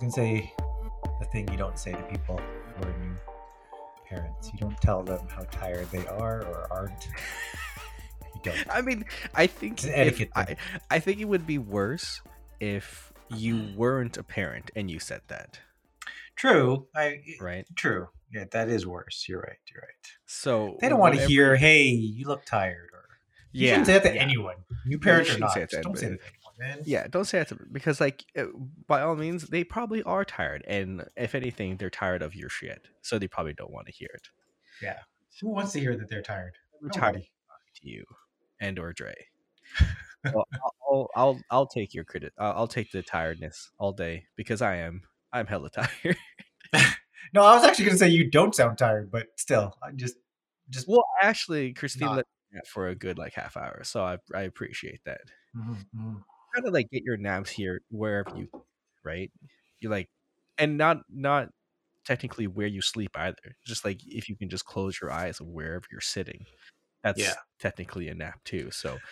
gonna say the thing you don't say to people who are new parents. You don't tell them how tired they are or aren't. You don't. I mean, I think if- I. I think it would be worse if you Mm-hmm. weren't a parent and you said that, True. I right? true. Yeah, that is worse. You're right. You're right. So They don't want to hear, "Hey, you look tired," or you Yeah, shouldn't say that to yeah. anyone. New parents or shouldn't say don't say that anybody. to anyone, man. Yeah, don't say that to because, like, uh, by all means, they probably are tired, and if anything, they're tired of your shit, so they probably don't want to hear it. Yeah, who wants to hear that they're tired? We're tired to you and or Dre. well, I'll, I'll I'll take your credit. I'll, I'll take the tiredness all day because I am I'm hella tired. No, I was actually gonna say you don't sound tired, but still, I just, just. well, actually, Christine Not- let me for a good like half hour, so I I appreciate that. Mhm, mhm. Kind of like get your naps here wherever you, right? You're like, and not not technically where you sleep either. Just like if you can just close your eyes wherever you're sitting, that's Yeah. technically a nap too. So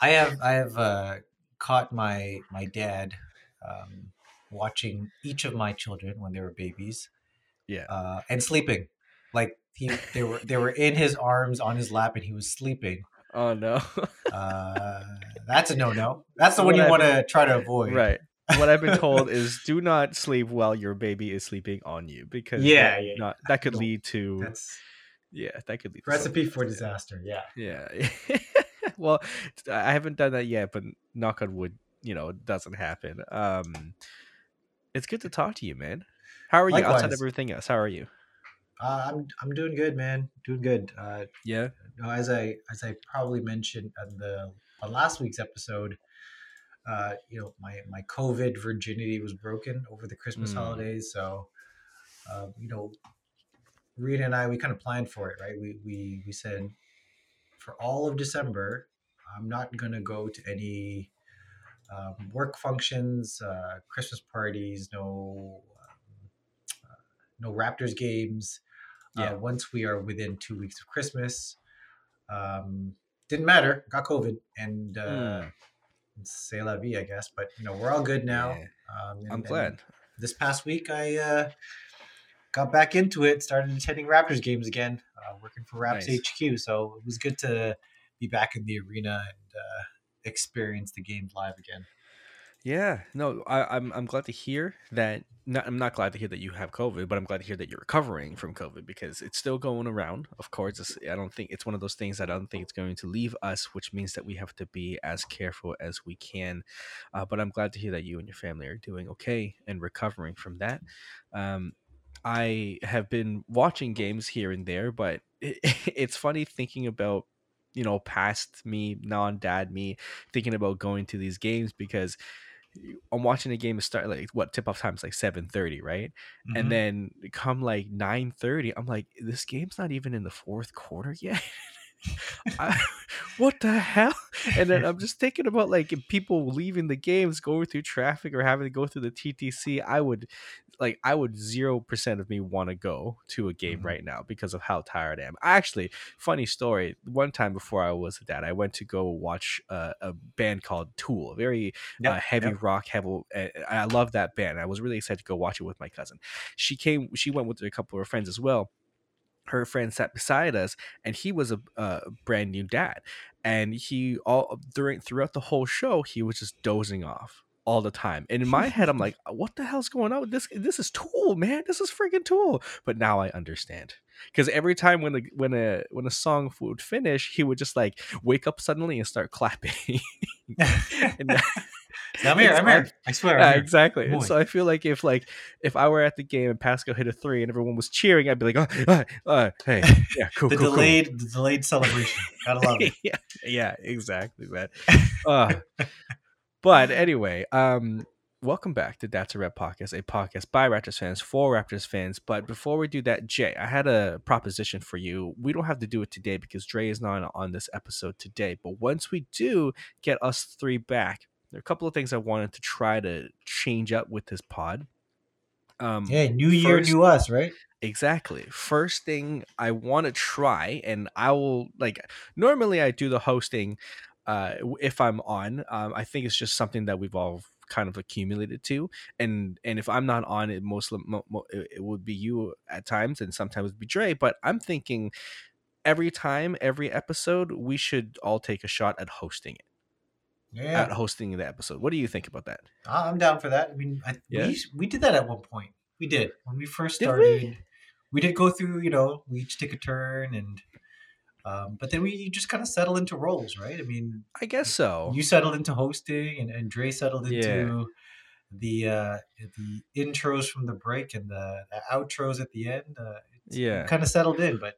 I have I have uh, caught my my dad um, watching each of my children when they were babies yeah, uh, and sleeping. Like he they were they were in his arms on his lap and he was sleeping. Oh no, Uh, that's a no no. That's the one you want to try to avoid. right. What I've been told is do not sleep while your baby is sleeping on you because Yeah, that, yeah, not, that could lead to That's yeah that could lead to recipe for disaster. Yeah. Yeah. well, I haven't done that yet, but knock on wood, you know, it doesn't happen. Um, it's good to talk to you, man. How are you outside of everything else? How are you? Uh, I'm I'm doing good, man. Doing good. Uh, Yeah. you know, as I as I probably mentioned on the on last week's episode, uh, you know, my my COVID virginity was broken over the Christmas Mm. holidays. So, uh, you know, Rita and I we kind of planned for it, right? We we we said for all of December, I'm not gonna go to any um, work functions, uh, Christmas parties, no. Um, uh, no Raptors games. Yeah. Uh, once we are within two weeks of Christmas, um, didn't matter. Got COVID and uh, Mm. c'est la vie, I guess. But you know, we're all good now. Yeah. Um, and- I'm glad. This past week, I uh, got back into it. Started attending Raptors games again. Uh, working for Raps Nice. HQ, so it was good to be back in the arena and uh, experience the games live again. Yeah, no, I, I'm I'm glad to hear that. Not, I'm not glad to hear that you have COVID, but I'm glad to hear that you're recovering from COVID because it's still going around. Of course, it's, I don't think it's one of those things that I don't think it's going to leave us, which means that we have to be as careful as we can. Uh, but I'm glad to hear that you and your family are doing okay and recovering from that. Um, I have been watching games here and there, but it, it's funny thinking about you know past me, non-dad me, thinking about going to these games because I'm watching a game start like what tip off time is like seven thirty, right? Mhm. And then come like nine thirty, I'm like, this game's not even in the fourth quarter yet. I, what the hell? And then I'm just thinking about like people leaving the games, going through traffic or having to go through the TTC. I would like I would zero percent of me want to go to a game Mhm. right now because of how tired I am. Actually, funny story. One time before I was a dad, I went to go watch a, a band called Tool, a very Yep, uh, heavy yep. rock, heavy. Uh, I love that band. I was really excited to go watch it with my cousin. She came. She went with a couple of her friends as well. Her friend sat beside us, and he was a, a brand new dad. And he all during throughout the whole show, he was just dozing off all the time. And in my head, I'm like, "What the hell's going on? with This this is Tool, man. This is freaking Tool." But now I understand because every time when the when a when a song would finish, he would just like wake up suddenly and start clapping. and I'm here. I'm here. I swear. yeah, here. exactly. And so I feel like if like if I were at the game and Pascal hit a three and everyone was cheering, I'd be like, oh, uh, uh, hey, yeah, cool, the cool, cool." delayed, the delayed celebration. Gotta love it. yeah, yeah, exactly, man. Uh, but anyway, um, welcome back to That's a Rep Podcast, a podcast by Raptors fans for Raptors fans. But before we do that, Jay, I had a proposition for you. We don't have to do it today because Dre is not on this episode today. But once we do get us three back, there are a couple of things I wanted to try to change up with this pod. Um, Yeah, new year, First- new us, right? Exactly. First thing I want to try, and I will like. Normally, I do the hosting uh, if I'm on. Um, I think it's just something that we've all kind of accumulated to, and and if I'm not on, it most mo- mo- it it would be you at times, and sometimes it'd be Dre. But I'm thinking every time, every episode, we should all take a shot at hosting it, Yeah, at hosting the episode. What do you think about that? I'm down for that. I mean, I, Yeah? we we did that at one point. We did when we first Did we? started. We? did go through. You know, we each take a turn, and um, but then we just kind of settle into roles, right? I mean, I guess so. you settled into hosting, and, and Dre settled into Yeah. the uh, the intros from the break and the, the outros at the end. Uh, it's, Yeah. kind of settled in, but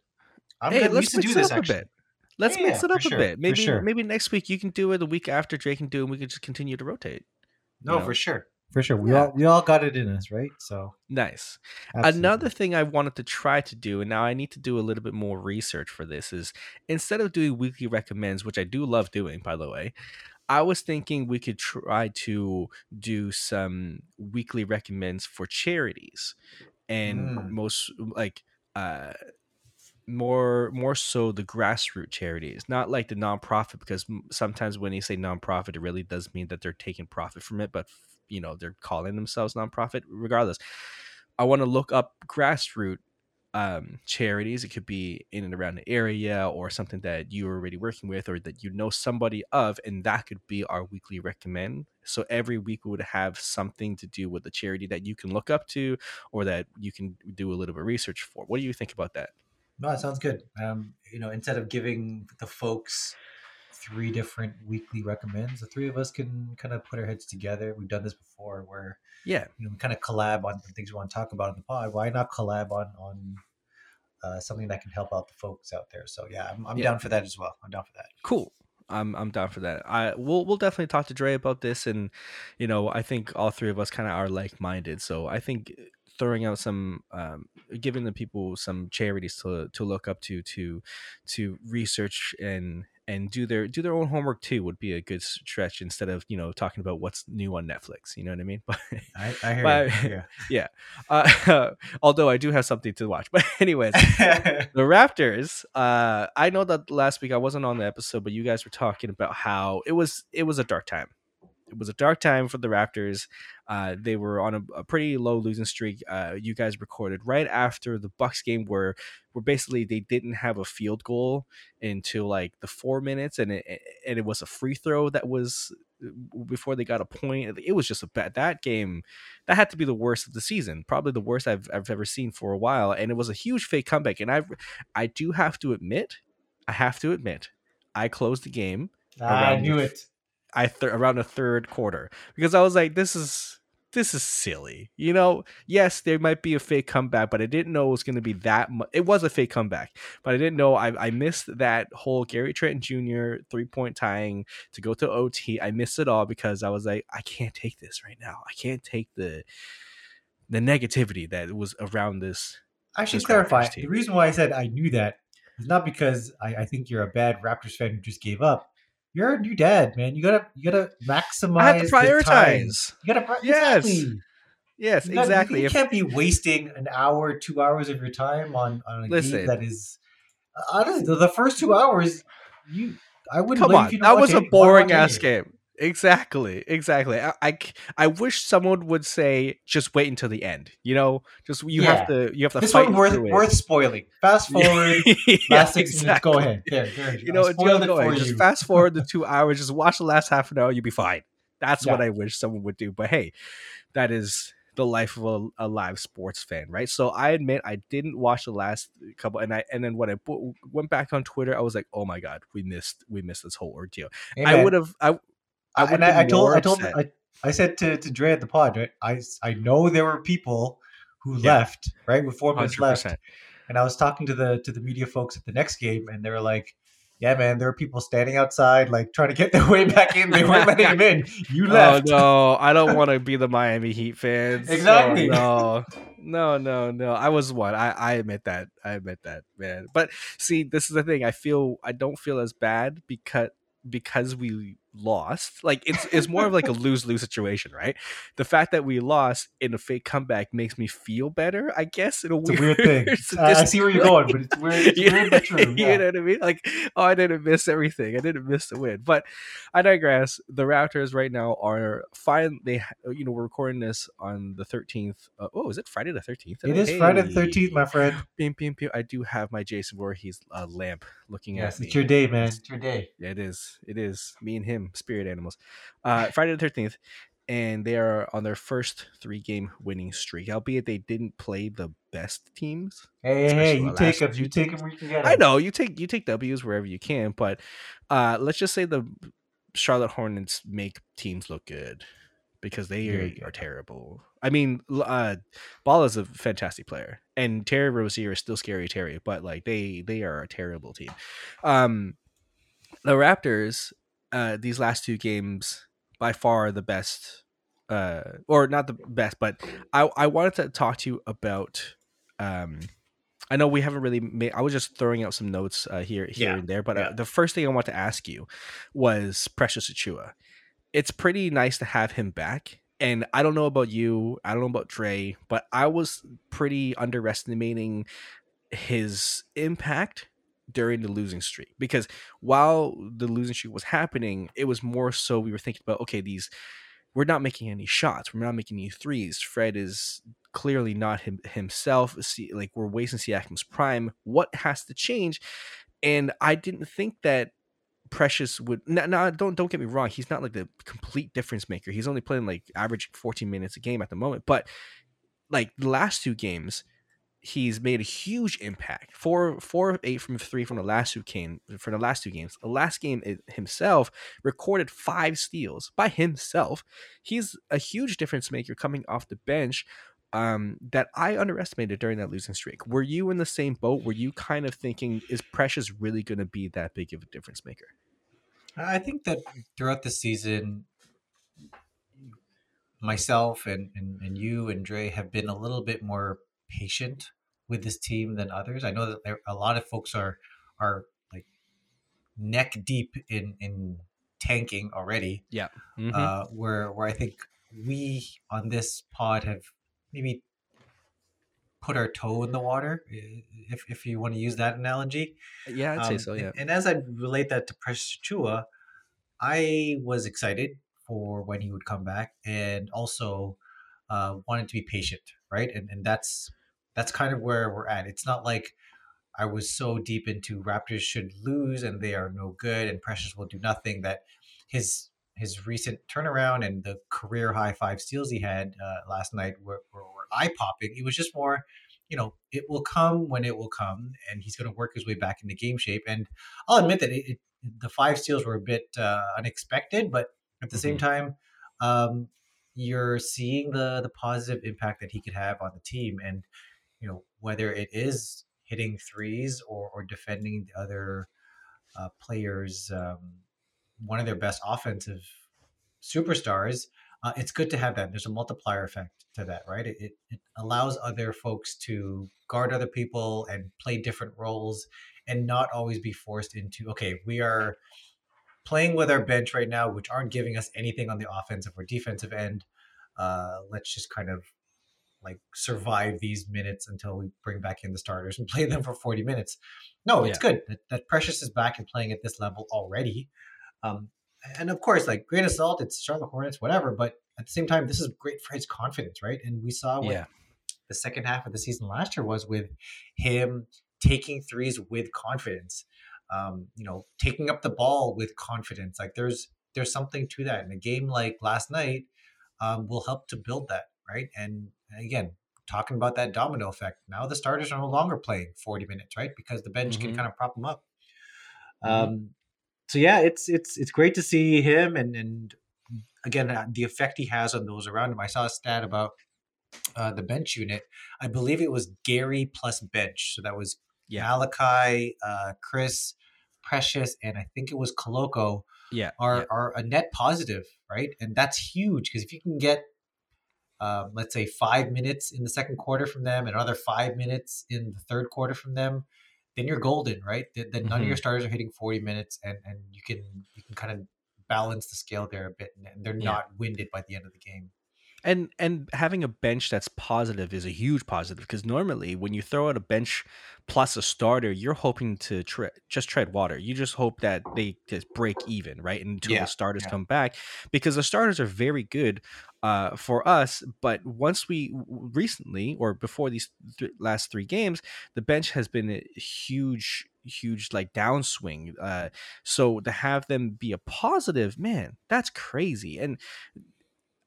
I'm hey, gonna let's used to mix do this up actually. a bit. Let's Yeah, mix it up sure, a bit. Maybe sure. maybe next week you can do it. The week after Dre can do it. and We can just continue to rotate. No, you know? for sure, for sure. We Yeah. all we all got it in us, right? So Nice. absolutely. Another thing I wanted to try to do, and now I need to do a little bit more research for this, is instead of doing weekly recommends, which I do love doing, by the way, I was thinking we could try to do some weekly recommends for charities, and Mm. most like uh more more so the grassroots charities not like the nonprofit because sometimes when you say nonprofit it really does mean that they're taking profit from it but you know they're calling themselves nonprofit regardless. I want to look up grassroots um, charities. It could be in and around the area or something that you're already working with or that you know somebody of and that could be our weekly recommend. So every week we would have something to do with the charity that you can look up to or that you can do a little bit of research for. What do you think about that? No, that sounds good. Um, you know, instead of giving the folks three different weekly recommends, the three of us can kind of put our heads together. We've done this before, where yeah you know we kind of collab on the things we want to talk about in the pod. Why not collab on on uh, something that can help out the folks out there? So yeah, I'm, I'm Yeah. down for that as well. I'm down for that. cool i'm i'm down for that i we'll we'll definitely talk to dre about this and you know i think all three of us kind of are like-minded so i think throwing out some um giving the people some charities to to look up to to to research and and do their do their own homework too would be a good stretch instead of you know talking about what's new on netflix you know what i mean but I, I hear But- you. Yeah. uh although i do have something to watch but anyways the Raptors. Uh, I know that last week I wasn't on the episode, but you guys were talking about how it was it was a dark time. It was a dark time for the Raptors. Uh, they were on a, a pretty low losing streak. Uh, you guys recorded right after the Bucks game, where where basically they didn't have a field goal until like the four minutes, and it and it was a free throw that was uh, before they got a point. It was just a bad that game. That had to be the worst of the season, probably the worst I've I've ever seen for a while, and it was a huge fake comeback. And I I do have to admit, I have to admit, I closed the game I knew it. I th- around the third quarter because I was like, this is this is silly. You know, yes, there might be a fake comeback, but I didn't know it was going to be that much. It was a fake comeback, but I didn't know. I, I missed that whole Gary Trent Jr. three point tying to go to OT. I missed it all because I was like, I can't take this right now. I can't take the the negativity that was around this. I should this clarify. The reason why I said I knew that is not because I, I think you're a bad Raptors fan who just gave up. You're a new dad, man. You gotta you gotta maximize. I have to prioritize. You gotta pri- Yes, exactly. Yes, You gotta- exactly. You, If- can't be wasting an hour, two hours of your time on on a Listen. game that is uh, honestly the, the first two hours. You, I wouldn't. Come on, that was a boring ass any of it. game. Exactly, exactly. I I wish someone would say just wait until the end. You know, just you have to you have to This fight one worth worth spoiling. Fast forward. Yeah, last six minutes. exactly. Go ahead. There, there. You know, what, it go ahead. for Just you. fast forward the two hours. Just watch the last half an hour. You'll be fine. That's what I wish someone would do. But hey, that is the life of a, a live sports fan, right? So I admit I didn't watch the last couple, and I and then when I went back on Twitter, I was like, oh my god, we missed we missed this whole ordeal. Hey, I would have I. I and I, I told I told. I, I said to, to Dre at the pod, right? I I know there were people who Yeah. left, right? With four minutes Hundred left. And I was talking to the to the media folks at the next game, and they were like, "Yeah, man, there were people standing outside, like trying to get their way back in. They weren't letting them in. You Oh no, I don't want to be the Miami Heat fans. Exactly. Oh, no, no, no, no. I was one. I, I admit that. I admit that, man. But see, this is the thing. I feel I don't feel as bad because because we lost. Like it's it's more of like a lose lose situation, right? The fact that we lost in a fake comeback makes me feel better, I guess. In a, It's a weird, weird thing. I, I see where you're going, but it's weird. It's you, weird but true. you know what I mean? Like, oh, I didn't miss everything. I didn't miss the win. But I digress. The Raptors right now are fine. They, you know, we're recording this on the 13th. Uh, oh, is it Friday the 13th? It is Friday the 13th, my friend. Bing, bing, bing. I do have my Jason Voorhees uh, lamp looking Yes, at me. it's your day, man. It's your day. Yeah, it is. It is. Me and him, spirit animals. Uh, Friday the thirteenth, and they are on their first three-game winning streak. Albeit they didn't play the best teams. Hey, hey, hey, you take them. You take them where you can get I know you take you take W's wherever you can, but uh, let's just say the Charlotte Hornets make teams look good because they are, are terrible. I mean, uh, Ball is a fantastic player, and Terry Rozier is still scary Terry, but like they they are a terrible team. Um, the Raptors, uh, these last two games, by far the best, uh, or not the best, but I I wanted to talk to you about. Um, I know we haven't really made. I was just throwing out some notes uh, here, here Yeah, and there, but uh, yeah. the first thing I want to ask you was Precious Achiuwa. It's pretty nice to have him back, and I don't know about you. I don't know about Dre, but I was pretty underestimating his impact during the losing streak because while the losing streak was happening, it was more so we were thinking about okay, these we're not making any shots, we're not making any threes. Fred is clearly not him, himself. See, like we're wasting Siakam's prime. What has to change? And I didn't think that Precious would. No, don't don't get me wrong. He's not like the complete difference maker. He's only playing like average 14 minutes a game at the moment. But like the last two games, he's made a huge impact. Four, four of eight from three from the last two game for the last two games. The last game himself recorded five steals by himself. He's a huge difference maker coming off the bench. Um, that I underestimated during that losing streak. Were you in the same boat? Were you kind of thinking, is Precious really going to be that big of a difference maker? I think that throughout the season, myself and, and, and you and Dre have been a little bit more patient with this team than others. I know that there, a lot of folks are are like neck deep in in tanking already. Mhm. Uh, where where I think we on this pod have maybe put our toe in the water, if if you want to use that analogy. yeah, I'd say Um, so. and- Yeah. And, as I relate that to Precious Achiuwa, I was excited for when he would come back, and also uh, wanted to be patient, right? And and that's that's kind of where we're at. It's not like I was so deep into Raptors should lose and they are no good, and Precious will do nothing. That his his recent turnaround and the career high five steals he had uh, last night were, were, were eye popping. It was just more you know, it will come when it will come, and he's going to work his way back into game shape. And I'll admit that it, it, the five steals were a bit uh, unexpected, but at the same time, um, you're seeing the the positive impact that he could have on the team, and you know whether it is hitting threes or, or defending the other uh, players, um, one of their best offensive superstars. Uh, it's good to have that. There's a multiplier effect to that, right? It, it, allows other folks to guard other people and play different roles and not always be forced into, okay, we are playing with our bench right now, which aren't giving us anything on the offensive or defensive end. Uh, let's just kind of like survive these minutes until we bring back in the starters and play them for 40 minutes. No, it's good that, that Precious is back and playing at this level already. Um, and of course, like grain of salt, it's Charlotte Hornets, whatever. But at the same time, this is great for his confidence, right? And we saw what Yeah. the second half of the season last year was with him taking threes with confidence. Um, you know, taking up the ball with confidence. Like there's there's something to that. And a game like last night um, will help to build that, right? And again, talking about that domino effect. Now the starters are no longer playing 40 minutes, right? Because the bench can Mhm. kind of prop them up. Mhm. Um, so yeah, it's it's it's great to see him and and again uh, the effect he has on those around him. I saw a stat about uh, the bench unit. I believe it was Gary plus bench, so that was Yeah. Malachi, uh, Chris, Precious, and I think it was Koloko Yeah. are yeah. are a net positive, right? And that's huge because if you can get, um, let's say, five minutes in the second quarter from them, and another five minutes in the third quarter from them, then you're golden, right? Then, then none of Mm-hmm. your starters are hitting forty minutes, and and you can you can kind of balance the scale there a bit, and they're Yeah. not winded by the end of the game. And and having a bench that's positive is a huge positive because normally when you throw out a bench plus a starter you're hoping to tre- just tread water you just hope that they just break even right until Yeah, the starters yeah. come back because the starters are very good uh, for us but once we recently or before these th- last three games the bench has been a huge huge like downswing uh so to have them be a positive man that's crazy and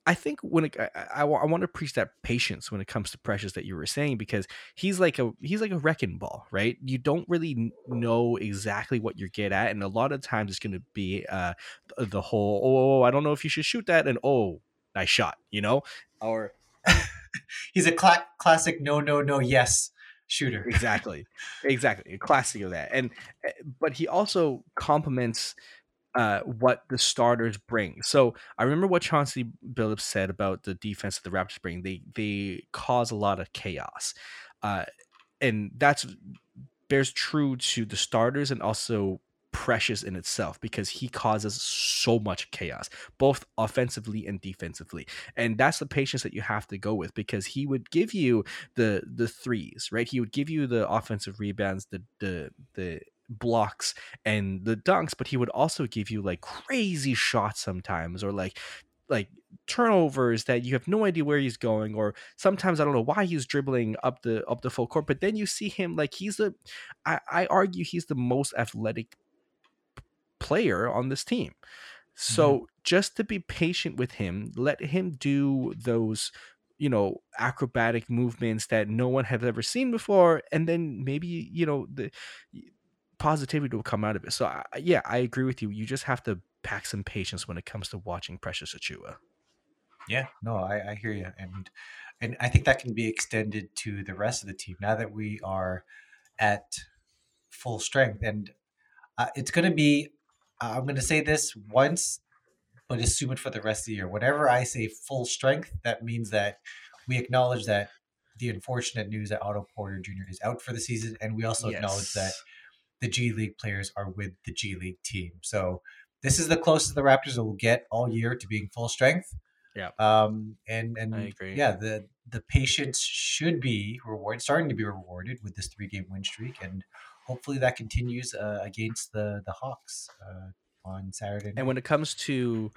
I think when it, I, I, I want to preach that patience when it comes to Precious that you were saying because he's like a he's like a wrecking ball, right? You don't really know exactly what you're good at, and a lot of times it's going to be uh the, whole oh, I don't know if you should shoot that, and oh nice shot, you know, or He's a cla- classic no, no, no, yes shooter. exactly exactly a classic of that and eh, but he also complements uh, what the starters bring. So I remember what Chauncey Billups said about the defense that the Raptors bring. They they cause a lot of chaos, uh, and that's bears true to the starters and also Precious in itself because he causes so much chaos, both offensively and defensively, and that's the patience that you have to go with because he would give you the the threes, right? He would give you the offensive rebounds, the the the blocks and the dunks, but he would also give you like crazy shots sometimes or like like turnovers that you have no idea where he's going or sometimes I don't know why he's dribbling up the up the full court but then you see him like he's the I, I argue he's the most athletic player on this team. Mm-hmm. So just to be patient with him, let him do those you know acrobatic movements that no one has ever seen before and then maybe you know the positivity will come out of it. So I, yeah, I agree with you. You just have to pack some patience when it comes to watching Precious Achiuwa. Yeah, no, I, I hear you, and and I think that can be extended to the rest of the team now that we are at full strength, and uh, it's going to be. Uh, I'm going to say this once, but assume it for the rest of the year. Whenever I say full strength, that means that we acknowledge that the unfortunate news that Otto Porter Jr. is out for the season, and we also acknowledge that the G League players are with the G League team. So this is the closest the Raptors will get all year to being full strength. Yeah. Um. And and yeah, the the patience should be rewarded, starting to be rewarded with this three game win streak, and hopefully that continues uh, against the the Hawks uh, on Saturday. Night. And when it comes to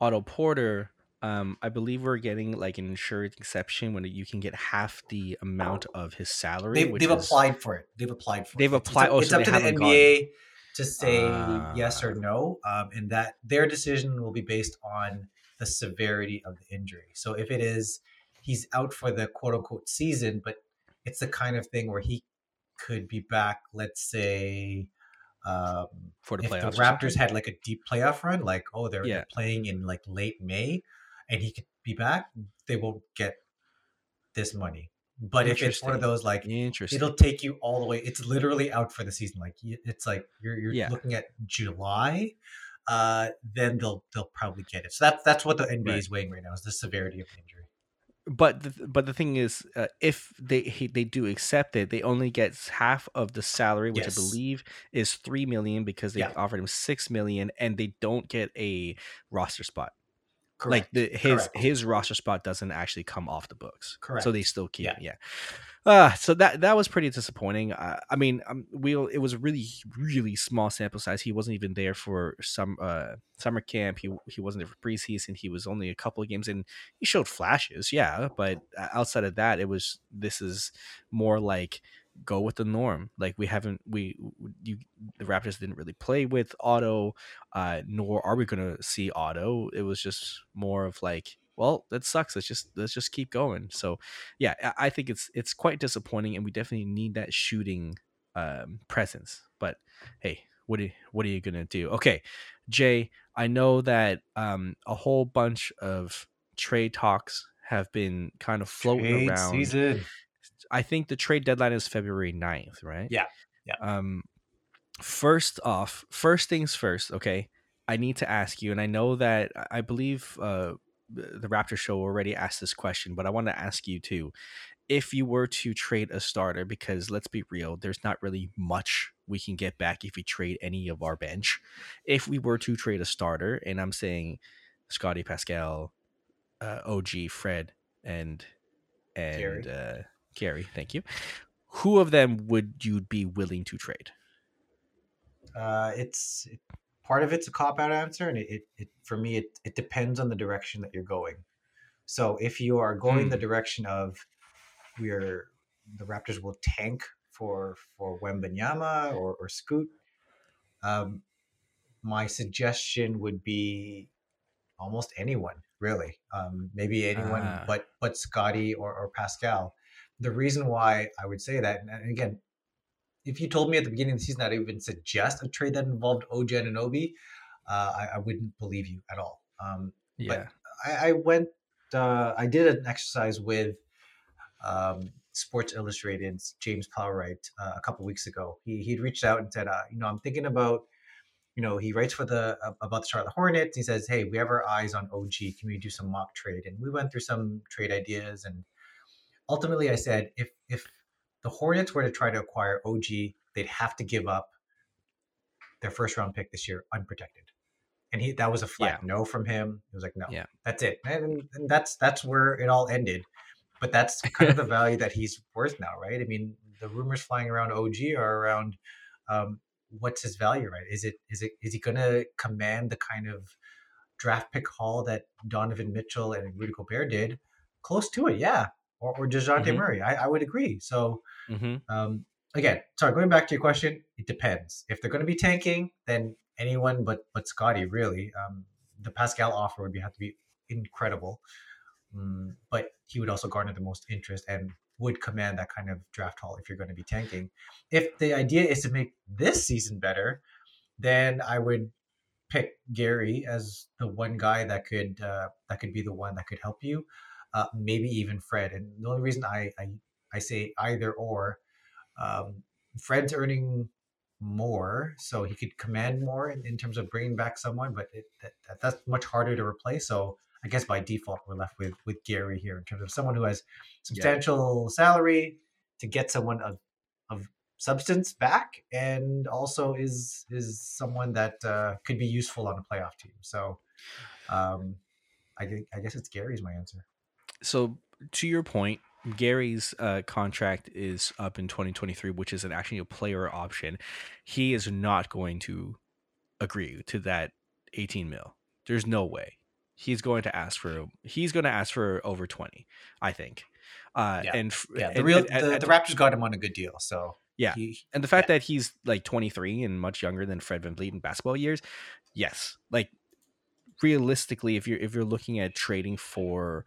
Otto Porter, um, I believe we're getting like an insurance exception when you can get half the amount of his salary. they've is- applied for it. They've applied for They've it. applied- It's, oh, it's so up they to the NBA to say Ah. yes or no, um, and that their decision will be based on the severity of the injury. So if it is he's out for the quote unquote season, but it's the kind of thing where he could be back. Let's say. Um, for the if the playoffs. or Raptors had like a deep playoff run, like oh they're, Yeah. they're playing in like late May, and he could be back, they won't get this money. But if it's one of those like Interesting. it'll take you all the way, it's literally out for the season. Like it's like you're you're Yeah. looking at July, uh, then they'll they'll probably get it. So that's that's what the NBA Right. is weighing right now is the severity of the injury. but the, but the thing is, uh, if they he, they do accept it, they only get half of the salary, which Yes. I believe is three million because they Yeah. offered him six million, and they don't get a roster spot. Correct. Like the his Correct. his roster spot doesn't actually come off the books. Correct. So they still keep Yeah. Yeah. Uh, so that that was pretty disappointing. Uh, I mean, um, we it was a really really small sample size. He wasn't even there for some uh summer camp. He he wasn't there for preseason. He was only a couple of games and he showed flashes. Yeah, but uh, outside of that, it was this is more like go with the norm. Like we haven't we you the Raptors didn't really play with Otto, uh, nor are we gonna see Otto. It was just more of like, well, that sucks. Let's just let's just keep going. So yeah, I- I think it's it's quite disappointing, and we definitely need that shooting um, presence. But hey, what are you, what are you gonna do? Okay, Jay, I know that um, a whole bunch of trade talks have been kind of floating Trade around. season. I think the trade deadline is February 9th, right? Yeah, yeah. Um first off, first things first, okay? I need to ask you and I know that I believe uh the Raptor show already asked this question, but I want to ask you too. If you were to trade a starter because let's be real, there's not really much we can get back if we trade any of our bench. If we were to trade a starter, and I'm saying Scotty Pascal, uh, OG, Fred, and and Gary. Uh, Gary, thank you. Who of them would you be willing to trade? Uh, it's it, part of it's a cop out answer, and it, it, it for me it it depends on the direction that you're going. So if you are going Hmm. the direction of we're the Raptors will tank for for Wembanyama or or Scoot, um, my suggestion would be almost anyone really. Um, maybe anyone Ah. but but Scotty or, or Pascal. The reason why I would say that, and again, if you told me at the beginning of the season that I even suggest a trade that involved OG Anunoby, uh, I, I wouldn't believe you at all. Um, Yeah. I, I went, uh, I did an exercise with um, Sports Illustrated's James Plowright uh, a couple weeks ago. He he'd reached out and said, uh, you know, I'm thinking about, you know, he writes for the uh, about the Charlotte Hornets. He says, hey, we have our eyes on OG. Can we do some mock trade? And we went through some trade ideas, and ultimately, I said, if if the Hornets were to try to acquire OG, they'd have to give up their first round pick this year unprotected. And he that was a flat no from him. He was like, no, Yeah. that's it. And, and that's that's where it all ended. But that's kind of the value that he's worth now, right? I mean, the rumors flying around OG are around um, what's his value, right? Is it is it is he going to command the kind of draft pick haul that Donovan Mitchell and Rudy Gobert did? Close to it, yeah. Or, or Dejounte Mhm. Murray, I, I would agree. So Mm-hmm. um, again, sorry, going back to your question, it depends. If they're going to be tanking, then anyone but but Scotty really. Um, the Pascal offer would be, have to be incredible, mm, but he would also garner the most interest and would command that kind of draft haul if you're going to be tanking. If the idea is to make this season better, then I would pick Gary as the one guy that could uh, that could be the one that could help you. Uh, maybe even Fred. And the only reason I I, I say either or, um, Fred's earning more, so he could command more in, in terms of bringing back someone, but it, that, that, that's much harder to replace. So I guess by default we're left with with Gary here in terms of someone who has substantial salary to get someone of of substance back, and also is is someone that uh, could be useful on a playoff team. So um, I, I guess it's Gary's my answer. So to your point gary's uh, contract is up in 2023 which is an actually a player option he is not going to agree to that 18 mil there's no way he's going to ask for he's going to ask for over 20 i think uh Yeah. and Yeah, the real and- the, and- the Raptors got him on a good deal. So Yeah. he, and the fact that he's like 23 and much younger than Fred VanVleet in basketball years, yes. Like realistically, if you're if you're looking at trading for,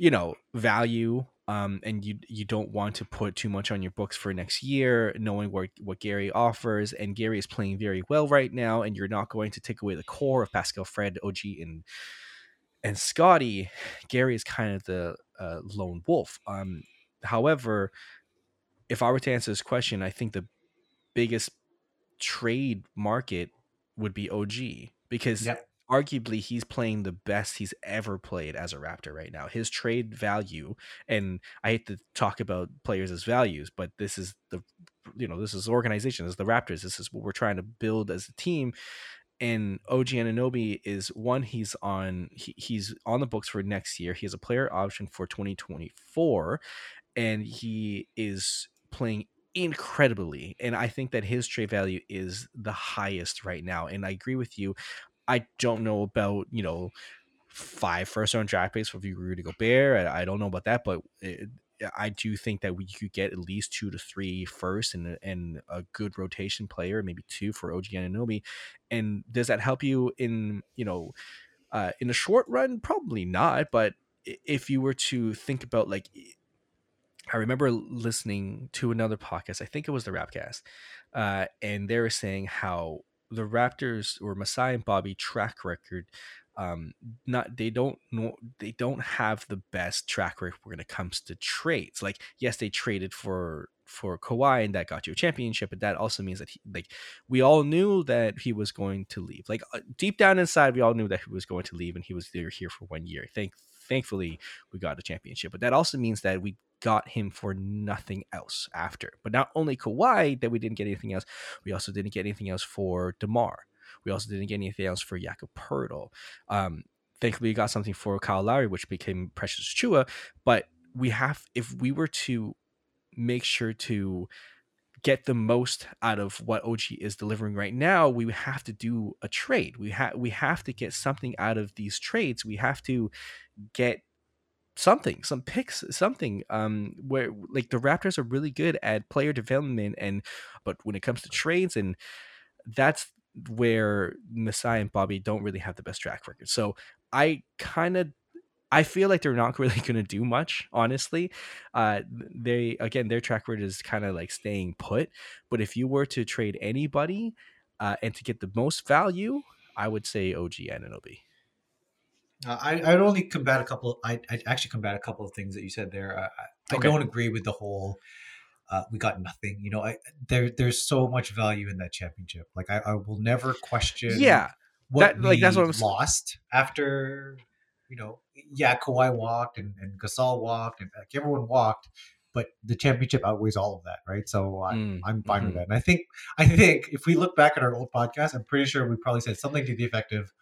you know, value, um, and you you don't want to put too much on your books for next year, knowing what what Gary offers, and Gary is playing very well right now, and you're not going to take away the core of Pascal, Fred, OG, and and Scotty. Gary is kind of the uh, lone wolf. Um, however, if I were to answer this question, I think the biggest trade market would be OG because Yep. Arguably he's playing the best he's ever played as a Raptor right now. His trade value, and I hate to talk about players as values, but this is the you know this is organization, this is the Raptors, this is what we're trying to build as a team. And OG Anunoby is one. He's on. He, he's on the books for next year. He has a player option for 2024, and he is playing incredibly. And I think that his trade value is the highest right now. And I agree with you. I don't know about you know five first round draft picks for Rudy Gobert. I, I don't know about that, but it, I do think that we could get at least two to three first and and a good rotation player, maybe two for OG Anunoby. And does that help you in you know uh, in the short run? Probably not. But if you were to think about like I remember listening to another podcast. I think it was the Rapcast, uh, and they were saying how the Raptors or Masai and Bobby track record, um, not they don't know they don't have the best track record when it comes to trades. Like, yes, they traded for for Kawhi and that got you a championship, but that also means that he, like we all knew that he was going to leave. Like uh, deep down inside, we all knew that he was going to leave, and he was there here for one year. Thank thankfully we got a championship, but that also means that we got him for nothing else after. But not only Kawhi that we didn't get anything else, we also didn't get anything else for DeMar. We also didn't get anything else for Jakob Poeltl. Um, thankfully, we got something for Kyle Lowry, which became Precious Achiuwa. But we have, if we were to make sure to get the most out of what OG is delivering right now, we have to do a trade. We have we have to get something out of these trades. We have to get something, some picks, something. Um, where like the Raptors are really good at player development, and but when it comes to trades, and that's where Masai and Bobby don't really have the best track record. So I kind of I feel like they're not really going to do much, honestly. Uh, they again, their track record is kind of like staying put. But if you were to trade anybody uh, and to get the most value, I would say OG Anunoby. Uh, I I'd only combat a couple. I I actually combat a couple of things that you said there. I, okay. don't agree with the whole. Uh, we got nothing. You know, I there there's so much value in that championship. Like I, I will never question. Yeah, what that, like that's what I'm lost after. You know, yeah, Kawhi walked and, and Gasol walked and like everyone walked, but the championship outweighs all of that, right? So I, mm, I'm fine mm-hmm. with that. And I think I think if we look back at our old podcast, I'm pretty sure we probably said something to the effect of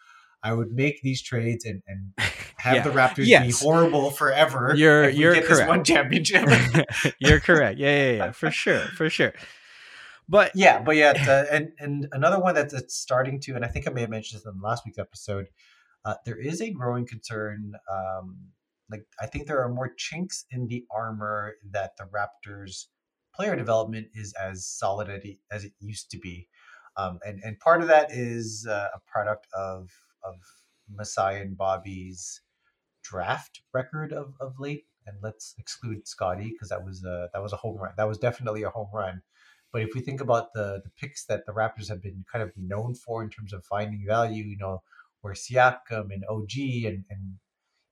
I would make these trades and, and have yeah. the Raptors yes. be horrible forever. You're you're get correct. one championship. you're correct. Yeah, yeah, yeah, for sure, for sure. But yeah, but yeah, uh, and and another one that's, that's starting to, and I think I may have mentioned this in last week's episode. Uh, there is a growing concern. Um, like I think there are more chinks in the armor that the Raptors player development is as solid as it used to be. Um, and and part of that is uh, a product of of Masai and Bobby's draft record of, of late. And let's exclude Scotty because that was a that was a home run. That was definitely a home run. But if we think about the the picks that the Raptors have been kind of known for in terms of finding value, you know, where Siakam and OG and, and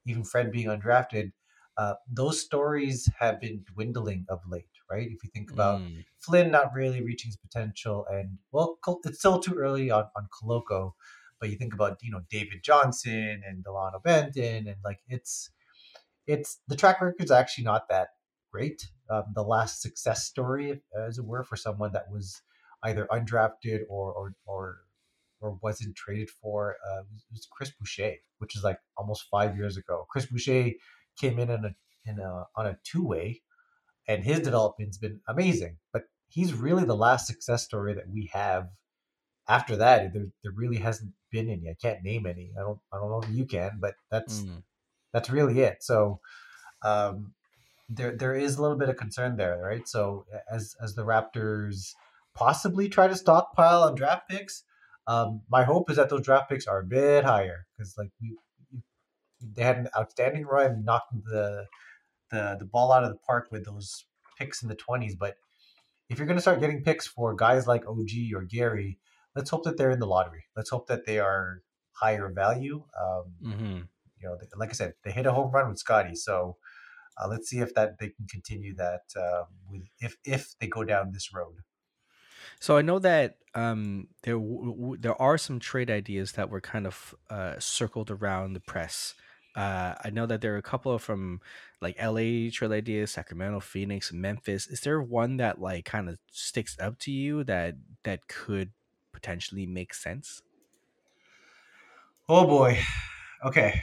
even Fred being undrafted, uh, those stories have been dwindling of late, right? If you think about mm. Flynn not really reaching his potential, and well, it's still too early on on Koloko, but you think about you know David Johnson and Dalano Banton, and like it's it's the track record is actually not that great. Um, the last success story, as it were, for someone that was either undrafted or or or, or wasn't traded for uh, was Chris Boucher, which is like almost five years ago. Chris Boucher came in in a in a on a two way, and his development's been amazing. But he's really the last success story that we have. After that, there, there really hasn't been any. I can't name any. I don't. I don't know if you can, but that's mm. that's really it. So, um, there there is a little bit of concern there, right? So as as the Raptors possibly try to stockpile on draft picks, um, my hope is that those draft picks are a bit higher because like we they had an outstanding run knocking the the the ball out of the park with those picks in the twenties, but if you're going to start getting picks for guys like OG or Gary, let's hope that they're in the lottery. Let's hope that they are higher value. Um, mm-hmm. You know, like I said, they hit a home run with Scotty, so uh, let's see if that they can continue that uh, with if if they go down this road. So I know that um, there w- w- there are some trade ideas that were kind of uh, circled around the press. Uh, I know that there are a couple from like LA trade ideas, Sacramento, Phoenix, Memphis. Is there one that like kind of sticks up to you that that could potentially make sense? Oh boy. Okay.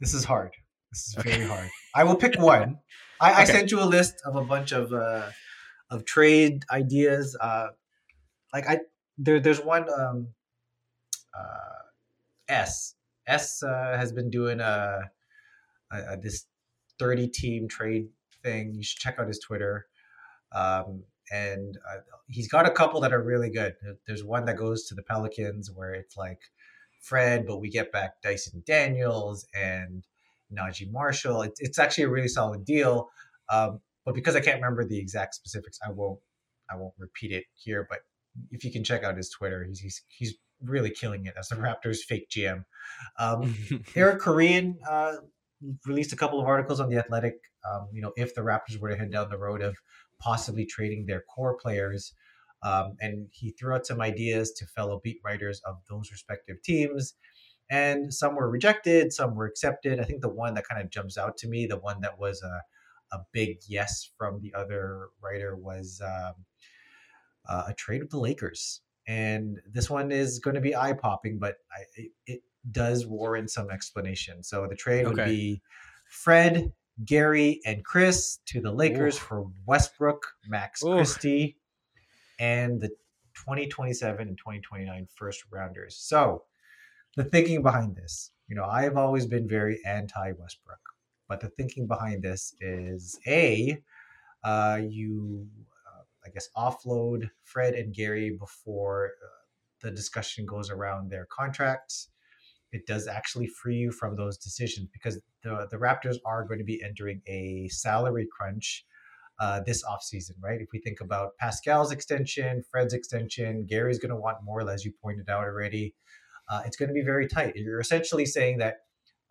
This is hard. This is okay. very hard. I will pick one. I, okay. I, sent you a list of a bunch of uh, of trade ideas. Uh, like I there there's one um, uh, S S uh, has been doing a, a, a, this thirty team trade thing. You should check out his Twitter. Um, and uh, he's got a couple that are really good. There's one that goes to the Pelicans where it's like Fred, but we get back Dyson Daniels and Naji Marshall. It, it's actually a really solid deal. Um, but because I can't remember the exact specifics, I won't I won't repeat it here. But if you can check out his Twitter, he's he's, he's really killing it as the Raptors fake GM. Um, Eric Koreen uh, released a couple of articles on the Athletic. Um, you know, if the Raptors were to head down the road of possibly trading their core players. Um, and he threw out some ideas to fellow beat writers of those respective teams. And some were rejected, some were accepted. I think the one that kind of jumps out to me, the one that was a, a big yes from the other writer was um, uh, a trade with the Lakers. And this one is going to be eye popping, but I, it, it does warrant some explanation. So the trade would be Fred, Gary, and Chris to the Lakers Oof. for Westbrook, Max Oof. Christie, and the 2027 and 2029 first rounders. So the thinking behind this, you know, I've always been very anti Westbrook, but the thinking behind this is a, uh, you, uh, I guess, offload Fred and Gary before uh, the discussion goes around their contracts. It does actually free you from those decisions because the, the Raptors are going to be entering a salary crunch uh, this offseason, right? If we think about Pascal's extension, Fred's extension, Gary's going to want more, as you pointed out already. Uh, it's going to be very tight. You're essentially saying that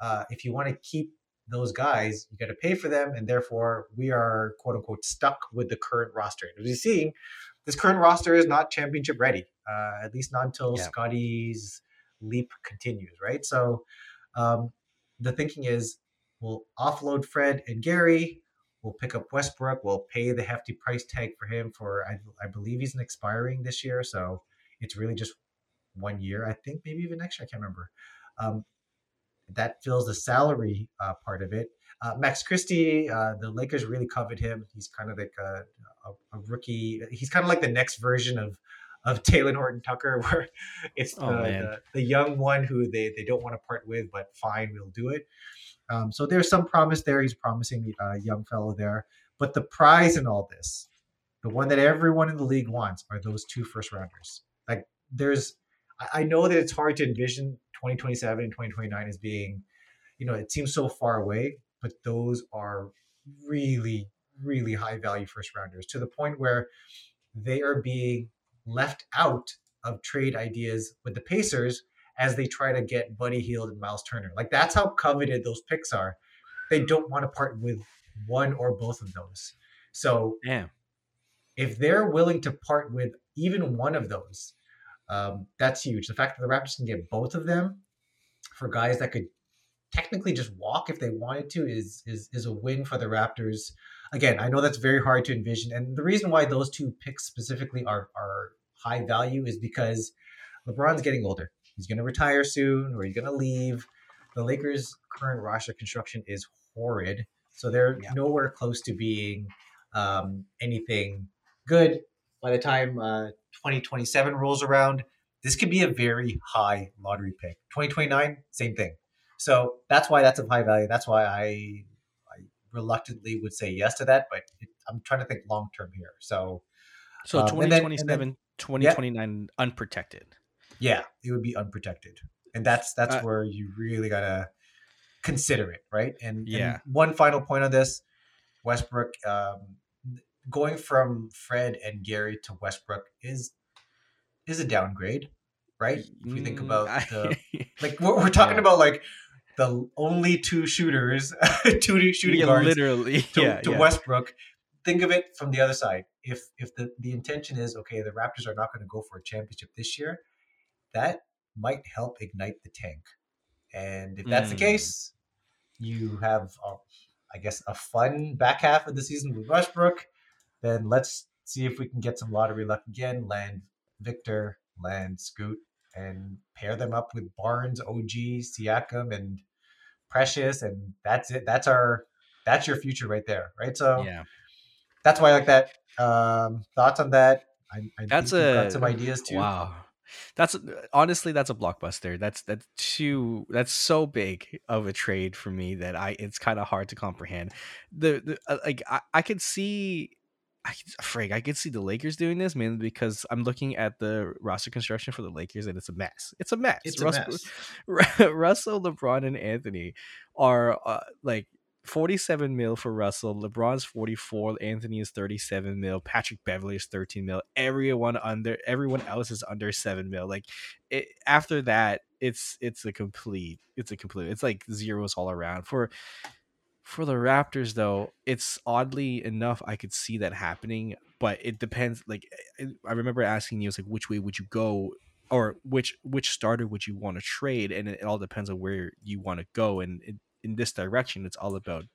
uh, if you want to keep those guys, you got to pay for them, and therefore we are quote unquote stuck with the current roster. As you're seeing, this current roster is not championship ready, uh, at least not until Yeah. Scottie's leap continues, right? So um, the thinking is we'll offload Fred and Gary. We'll pick up Westbrook. We'll pay the hefty price tag for him for I, I believe he's an expiring this year, so it's really just one year. I think maybe even next year. I can't remember. Um, that fills the salary uh, part of it. Uh, Max Christie, uh, the Lakers really covet him. He's kind of like a, a, a rookie. He's kind of like the next version of of Talen Horton Tucker, where it's the, Oh, the, the young one who they, they don't want to part with, but fine, we'll do it. Um, so there's some promise there. He's a promising uh, young fellow there. But the prize in all this, the one that everyone in the league wants, are those two first rounders. Like there's, I- I know that it's hard to envision 2027 and 2029 as being, you know, it seems so far away, but those are really, really high value first rounders to the point where they are being left out of trade ideas with the Pacers as they try to get Buddy Hield and Miles Turner. Like that's how coveted those picks are. They don't want to part with one or both of those. So Damn. if they're willing to part with even one of those, um, that's huge. The fact that the Raptors can get both of them for guys that could technically just walk if they wanted to is is is a win for the Raptors. Again, I know that's very hard to envision, and the reason why those two picks specifically are are high value is because LeBron's getting older. He's going to retire soon, or he's going to leave. The Lakers' current roster construction is horrid, so they're Yeah. nowhere close to being um, anything good by the time uh, 2027 rolls around. This could be a very high lottery pick. 2029, same thing. So that's why that's of high value. That's why I, I reluctantly would say yes to that, but it, I'm trying to think long term here. So So Um, and then- and then- 2027, 2029 unprotected. yeah, it would be unprotected, and that's that's Uh, where you really gotta consider it, right? And, and Yeah. one final point on this: Westbrook um, going from Fred and Gary to Westbrook is is a downgrade, right? If you think Mm, about the like we're, we're talking Yeah. about like the only two shooters, two shooting yeah, guards literally. to, yeah, to yeah. Westbrook. Think of it from the other side. If if the, the intention is okay, the Raptors are not going to go for a championship this year, that might help ignite the tank. And if that's the Mm. case, you have, uh, I guess, a fun back half of the season with Westbrook. Then let's see if we can get some lottery luck again. Land Victor, land Scoot, and pair them up with Barnes, OG, Siakam, and Precious, and that's it. That's our that's your future right there, right? So yeah. that's why I like that. Um, thoughts on that? I, I That's think you've got a- some ideas too. Wow. That's honestly that's a blockbuster. That's that's too that's so big of a trade for me that I it's kind of hard to comprehend. The, the uh, like I, I could see I frig I could see the Lakers doing this mainly because I'm looking at the roster construction for the Lakers and it's a mess. It's a mess. It's a Russell, mess. Russell, LeBron, and Anthony are uh, like 47 mil for Russell. LeBron's 44. Anthony is 37 mil. Patrick Beverly is 13 mil. Everyone under everyone else is under 7 mil. Like it, after that, it's it's a complete it's a complete it's like zeros all around. For for the Raptors though, it's oddly enough I could see that happening, but it depends like I- I remember asking you it's like which way would you go or which which starter would you want to trade and it, all depends on where you want to go and it, in this direction it's all about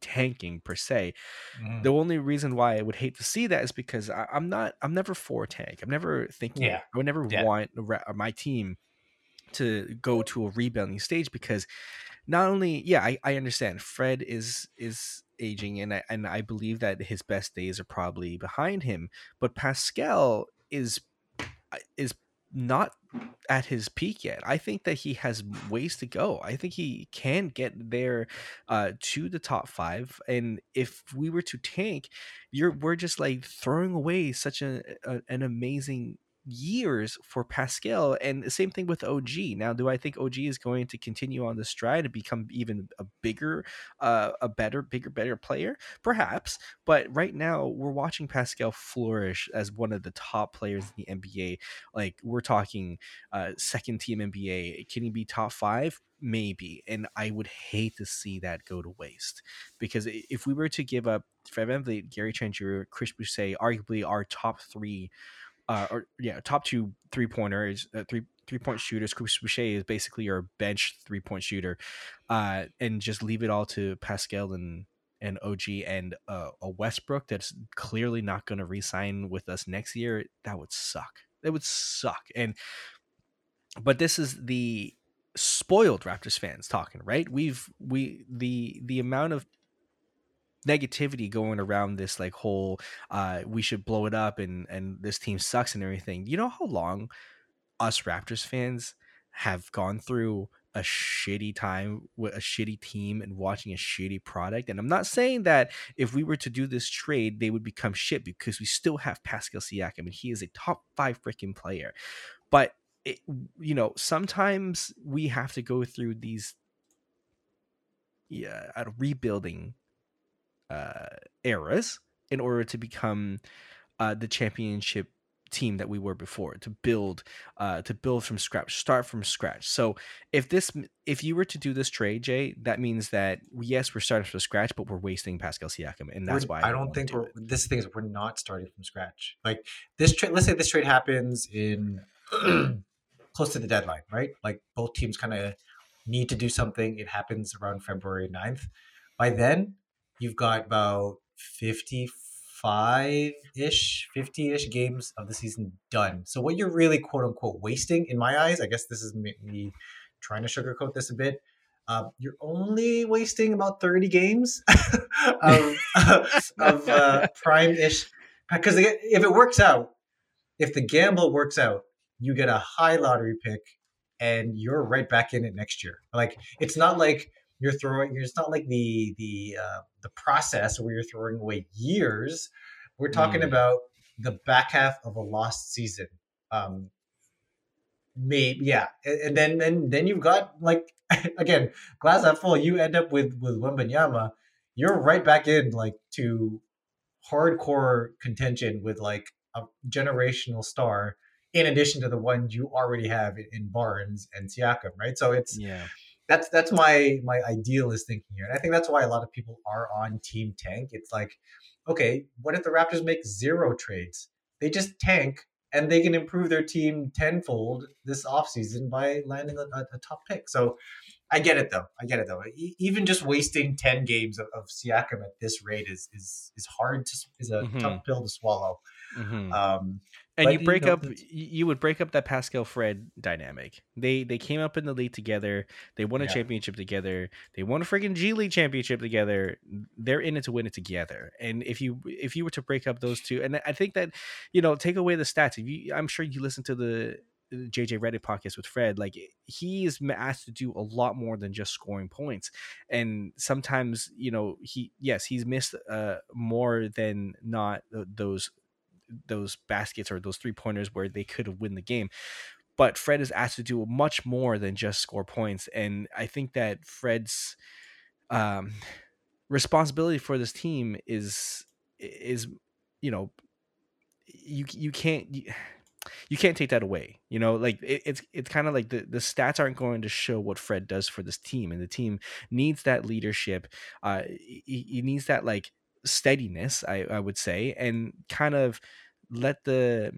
tanking per se. Mhm. The only reason why I would hate to see that is because I, I'm not. I'm never for a tank. I'm never thinking. Yeah. I would never Yeah. want my team to go to a rebuilding stage because not only yeah I, I understand Fred is is aging and I and I believe that his best days are probably behind him but Pascal is is not at his peak yet. I think that he has ways to go. I think he can get there uh, to the top five. And if we were to tank, you're we're just like throwing away such a, a an amazing years for Pascal. And the same thing with OG. Now, do I think OG is going to continue on the stride and become even a bigger, uh, a better, bigger, better player? Perhaps. But right now, we're watching Pascal flourish as one of the top players in the NBA. Like we're talking uh, second team NBA. Can he be top five? Maybe. And I would hate to see that go to waste because if we were to give up Fred VanVleet, Gary Trent Chris Boucher, arguably our top three, uh, or yeah, top two three pointers, uh, three three point shooters. Chris Boucher is basically your bench three point shooter, uh, and just leave it all to Pascal and and OG and uh, a Westbrook that's clearly not going to re-sign with us next year. That would suck. That would suck. And but this is the spoiled Raptors fans talking, right? We've we the the amount of negativity going around this like whole uh we should blow it up and and this team sucks and everything. You know how long us Raptors fans have gone through a shitty time with a shitty team and watching a shitty product. And I'm not saying that if we were to do this trade, they would become shit because we still have Pascal Siakam and he is a top five freaking player. But it, you know, sometimes we have to go through these yeah, rebuilding uh, eras in order to become uh, the championship team that we were before to build uh to build from scratch start from scratch so if this if you were to do this trade jay that means that yes we're starting from scratch but we're wasting pascal siakam and that's We're- why I don't think do we're. it. This thing is we're not starting from scratch. Like this trade. Let's say this trade happens in close to the deadline, right? Like both teams kind of need to do something. It happens around February 9th. By then, you've got about fifty-five ish, fifty ish games of the season done. So what you're really quote unquote wasting, in my eyes, I guess this is me, me trying to sugarcoat this a bit. Uh, you're only wasting about 30 games of, of uh, prime ish. Because if it works out, if the gamble works out, you get a high lottery pick and you're right back in it next year. Like it's not like you're throwing. It's not like the the uh, the process where you're throwing away years. We're talking Mm. about the back half of a lost season. Um, maybe yeah, and, and then then then you've got like again glass half full. You end up with with Wembanyama. You're right back in like to hardcore contention with like a generational star in addition to the one you already have in, in Barnes and Siakam, right? So it's yeah that's that's my my idealist thinking here, and I think that's why a lot of people are on Team Tank. It's like, okay, what if the Raptors make zero trades? They just tank and they can improve their team tenfold this offseason by landing a, a, top pick. So I get it though. I get it though. E- even just wasting ten games of, of Siakam at this rate is is is hard to is a Mhm. tough pill to swallow. Mhm. Um, and but, you you break know, up that's- you would break up that pascal fred dynamic. They they came up in the league together. They won a Yeah. championship together. They won a freaking g league championship together. They're in it to win it together. And if you if you were to break up those two and i think that you know take away the stats if you i'm sure you listen to the JJ Redick podcast with Fred, like he is asked to do a lot more than just scoring points, and sometimes you know he yes he's missed uh more than not those those baskets or those three pointers where they could have win the game. But Fred is asked to do much more than just score points, and I think that Fred's um, responsibility for this team is is you know you you can't. You, you can't take that away. You know, like it, it's it's kind of like the the stats aren't going to show what Fred does for this team, and the team needs that leadership. Uh, he, he needs that like steadiness, I I would say, and kind of let the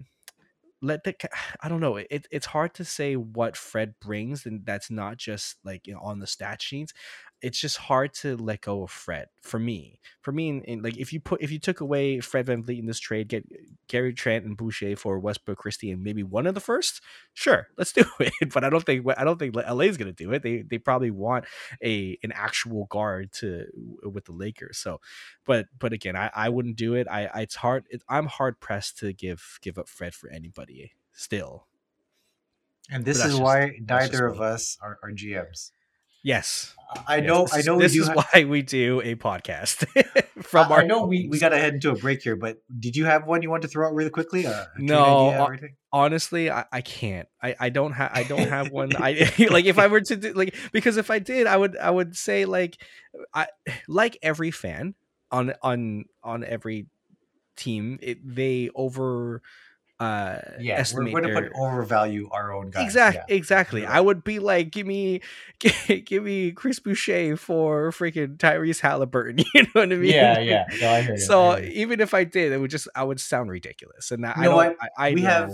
let the I don't know. It, it's hard to say what Fred brings, and that's not just like you know, on the stat sheets. It's just hard to let go of Fred for me. For me, in, in, like if you put if you took away Fred VanVleet in this trade, get Gary Trent and Boucher for Westbrook, Christie, and maybe one of the first, sure, let's do it. But I don't think I don't think LA's gonna do it. They they probably want a an actual guard to with the Lakers. So, but but again, I, I wouldn't do it. I, I it's hard. It, I'm hard pressed to give give up Fred for anybody still. And this is just, why neither of us are, are GMs. Yes. I know. Yes. I know. This is have... why we do a podcast. From I, our I know we, we got to head into a break here, but did you have one you want to throw out really quickly? No, honestly, I, I can't. I, I don't have. I don't have one. I like if I were to do like because if I did, I would I would say like I like every fan on on on every team. It they over uh yeah we're, we're gonna put overvalue our own guys exactly yeah. exactly i would be like give me give, me chris boucher for freaking tyrese halliburton you know what i mean yeah yeah no, I you. so I you. even if i did it would just i would sound ridiculous and I, know I, I, we know. have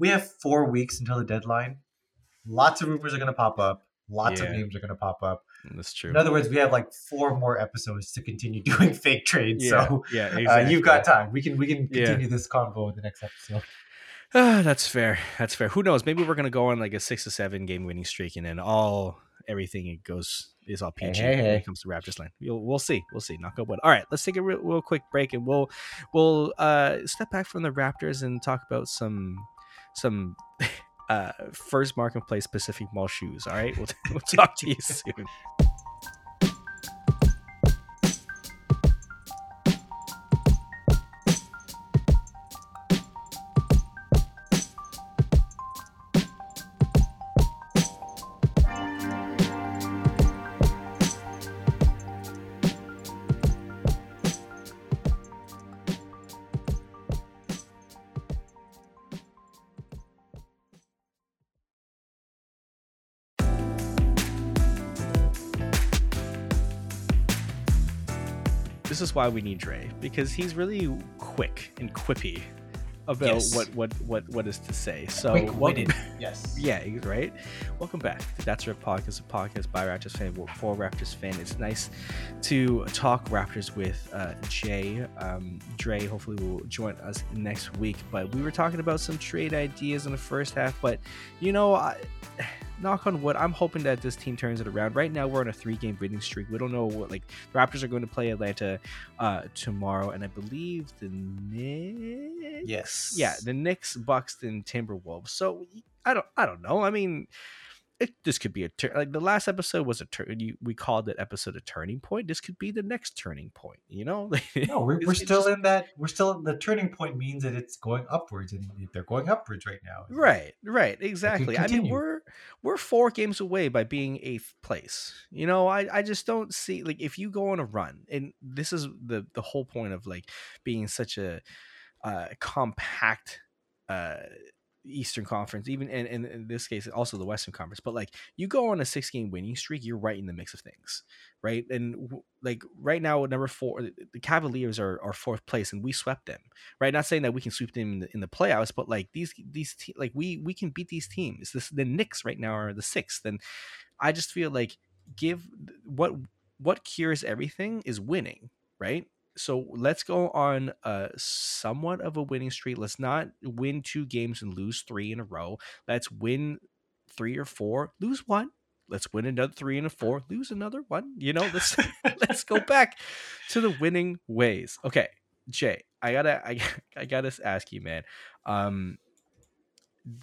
we have four weeks until the deadline lots of rumors are gonna pop up lots yeah. of names are gonna pop up that's true. In other words, we have like four more episodes to continue doing fake trades. Yeah, so yeah, exactly. uh, you've got time. We can we can continue yeah. this convo in the next episode. Ah, that's fair. That's fair. Who knows? Maybe we're gonna go on like a six to seven game winning streak, and then all everything it goes is all PG hey, hey, when it comes to Raptors line. We'll, we'll see. We'll see. Knock on wood. All right, let's take a real, real quick break, and we'll we'll uh, step back from the Raptors and talk about some some uh, first marketplace Pacific Mall shoes. All right, we'll we'll talk to you soon. This is why we need Dre because he's really quick and quippy about yes. what what what what is to say. So welcome, yes, yeah, right. Welcome back to That's Rip Podcast, a podcast by Raptors fan for Raptors fan. It's nice to talk Raptors with uh, Jay. Um, Dre hopefully will join us next week. But we were talking about some trade ideas in the first half. But you know, I, knock on wood, I'm hoping that this team turns it around. Right now, we're on a three game winning streak. We don't know what, like, the Raptors are going to play Atlanta uh, tomorrow, and I believe the Knicks. Yes. Yeah, the Knicks, Bucks, and Timberwolves. So I don't, I don't know. I mean, it, this could be a turn. Like the last episode was a turn. We called that episode a turning point. This could be the next turning point. You know? no, we're, we're still just, in that. We're still the turning point means that it's going upwards, and they're going upwards right now. Right, right, exactly. I mean, we're we're four games away by being eighth place. You know, I I just don't see like if you go on a run, and this is the the whole point of like being such a uh, compact. Uh, Eastern Conference, even and, and in this case, also the Western Conference. But like you go on a six game winning streak, you're right in the mix of things, right? And like right now, number four, the Cavaliers are, are fourth place, and we swept them, right? Not saying that we can sweep them in the, in the playoffs, but like these these te- like we we can beat these teams. This the Knicks right now are the sixth, and I just feel like give what what cures everything is winning, right? So let's go on a somewhat of a winning streak. Let's not win two games and lose three in a row. Let's win three or four, lose one. Let's win another three and a four, lose another one. You know, let's let's go back to the winning ways. Okay, Jay, I gotta I, I gotta ask you, man. Um,